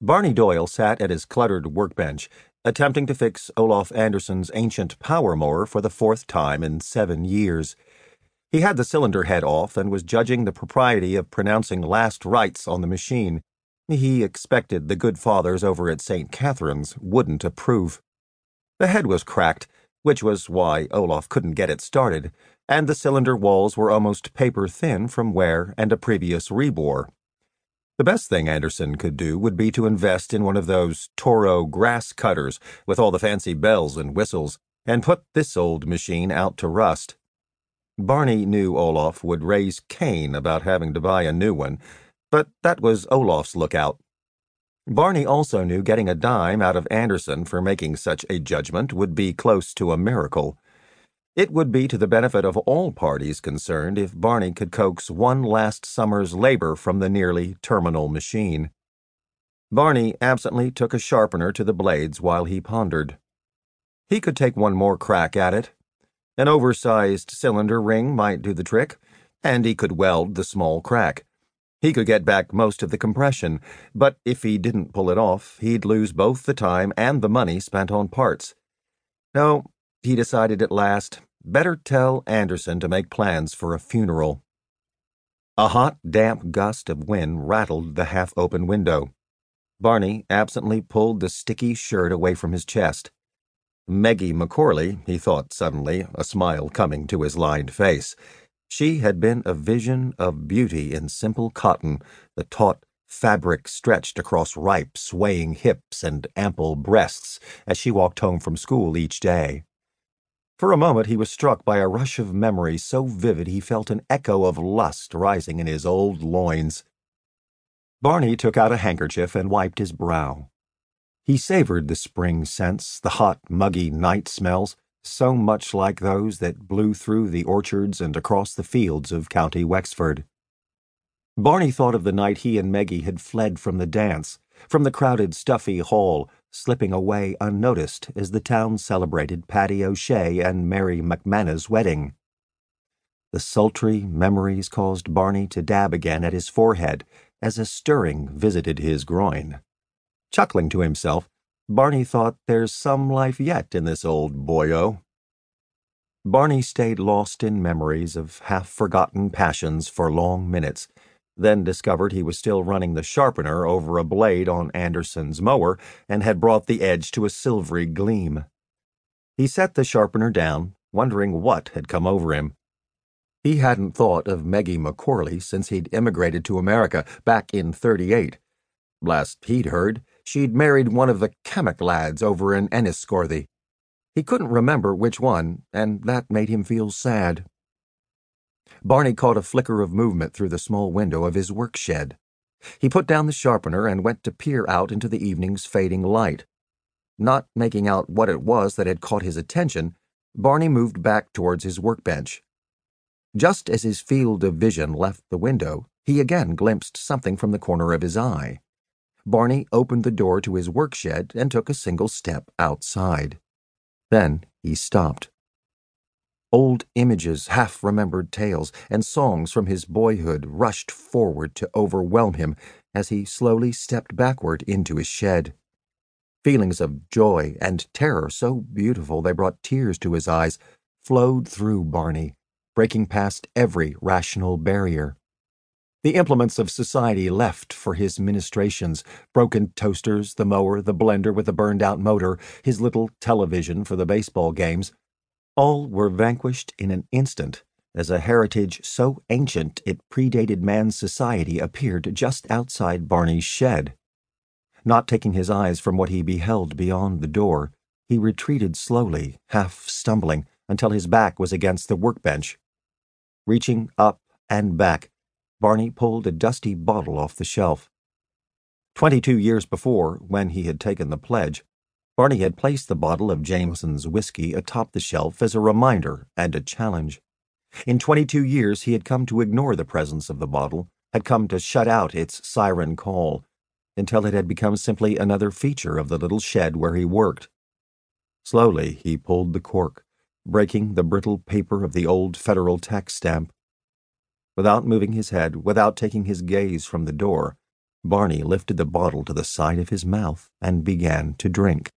Barney Doyle sat at his cluttered workbench, attempting to fix Olaf Anderson's ancient power mower for the fourth time in seven years. He had the cylinder head off and was judging the propriety of pronouncing last rites on the machine. He expected the good fathers over at St. Catherine's wouldn't approve. The head was cracked, which was why Olaf couldn't get it started, and the cylinder walls were almost paper thin from wear and a previous rebore. The best thing Anderson could do would be to invest in one of those Toro grass cutters with all the fancy bells and whistles, and put this old machine out to rust. Barney knew Olaf would raise Cain about having to buy a new one, but that was Olaf's lookout. Barney also knew getting a dime out of Anderson for making such a judgment would be close to a miracle. It would be to the benefit of all parties concerned if Barney could coax one last summer's labor from the nearly terminal machine. Barney absently took a sharpener to the blades while he pondered. He could take one more crack at it. An oversized cylinder ring might do the trick, and he could weld the small crack. He could get back most of the compression, but if he didn't pull it off, he'd lose both the time and the money spent on parts. No, he decided at last, better tell Anderson to make plans for a funeral. A hot, damp gust of wind rattled the half open window. Barney absently pulled the sticky shirt away from his chest. Meggie McCorley, he thought suddenly, a smile coming to his lined face. She had been a vision of beauty in simple cotton, the taut fabric stretched across ripe, swaying hips and ample breasts as she walked home from school each day. For a moment he was struck by a rush of memory so vivid he felt an echo of lust rising in his old loins. Barney took out a handkerchief and wiped his brow. He savored the spring scents, the hot, muggy night smells, so much like those that blew through the orchards and across the fields of County Wexford. Barney thought of the night he and Meggie had fled from the dance, from the crowded, stuffy hall, slipping away unnoticed as the town celebrated Patty O'Shea and Mary McManus' wedding. The sultry memories caused Barney to dab again at his forehead as a stirring visited his groin. Chuckling to himself, Barney thought there's some life yet in this old boyo. Barney stayed lost in memories of half forgotten passions for long minutes, then discovered he was still running the sharpener over a blade on Anderson's mower and had brought the edge to a silvery gleam. He set the sharpener down, wondering what had come over him. He hadn't thought of Meggie McCorley since he'd immigrated to America back in 38. Last he'd heard, she'd married one of the Chemic lads over in Enniscorthy. He couldn't remember which one, and that made him feel sad. Barney caught a flicker of movement through the small window of his work shed. He put down the sharpener and went to peer out into the evening's fading light. Not making out what it was that had caught his attention, Barney moved back towards his workbench. Just as his field of vision left the window, he again glimpsed something from the corner of his eye. Barney opened the door to his work shed and took a single step outside. Then he stopped. Old images, half remembered tales, and songs from his boyhood rushed forward to overwhelm him as he slowly stepped backward into his shed. Feelings of joy and terror, so beautiful they brought tears to his eyes, flowed through Barney, breaking past every rational barrier. The implements of society left for his ministrations broken toasters, the mower, the blender with the burned out motor, his little television for the baseball games. All were vanquished in an instant as a heritage so ancient it predated man's society appeared just outside Barney's shed. Not taking his eyes from what he beheld beyond the door, he retreated slowly, half stumbling, until his back was against the workbench. Reaching up and back, Barney pulled a dusty bottle off the shelf. Twenty two years before, when he had taken the pledge, Barney had placed the bottle of Jameson's whiskey atop the shelf as a reminder and a challenge. In twenty two years, he had come to ignore the presence of the bottle, had come to shut out its siren call, until it had become simply another feature of the little shed where he worked. Slowly, he pulled the cork, breaking the brittle paper of the old federal tax stamp. Without moving his head, without taking his gaze from the door, Barney lifted the bottle to the side of his mouth and began to drink.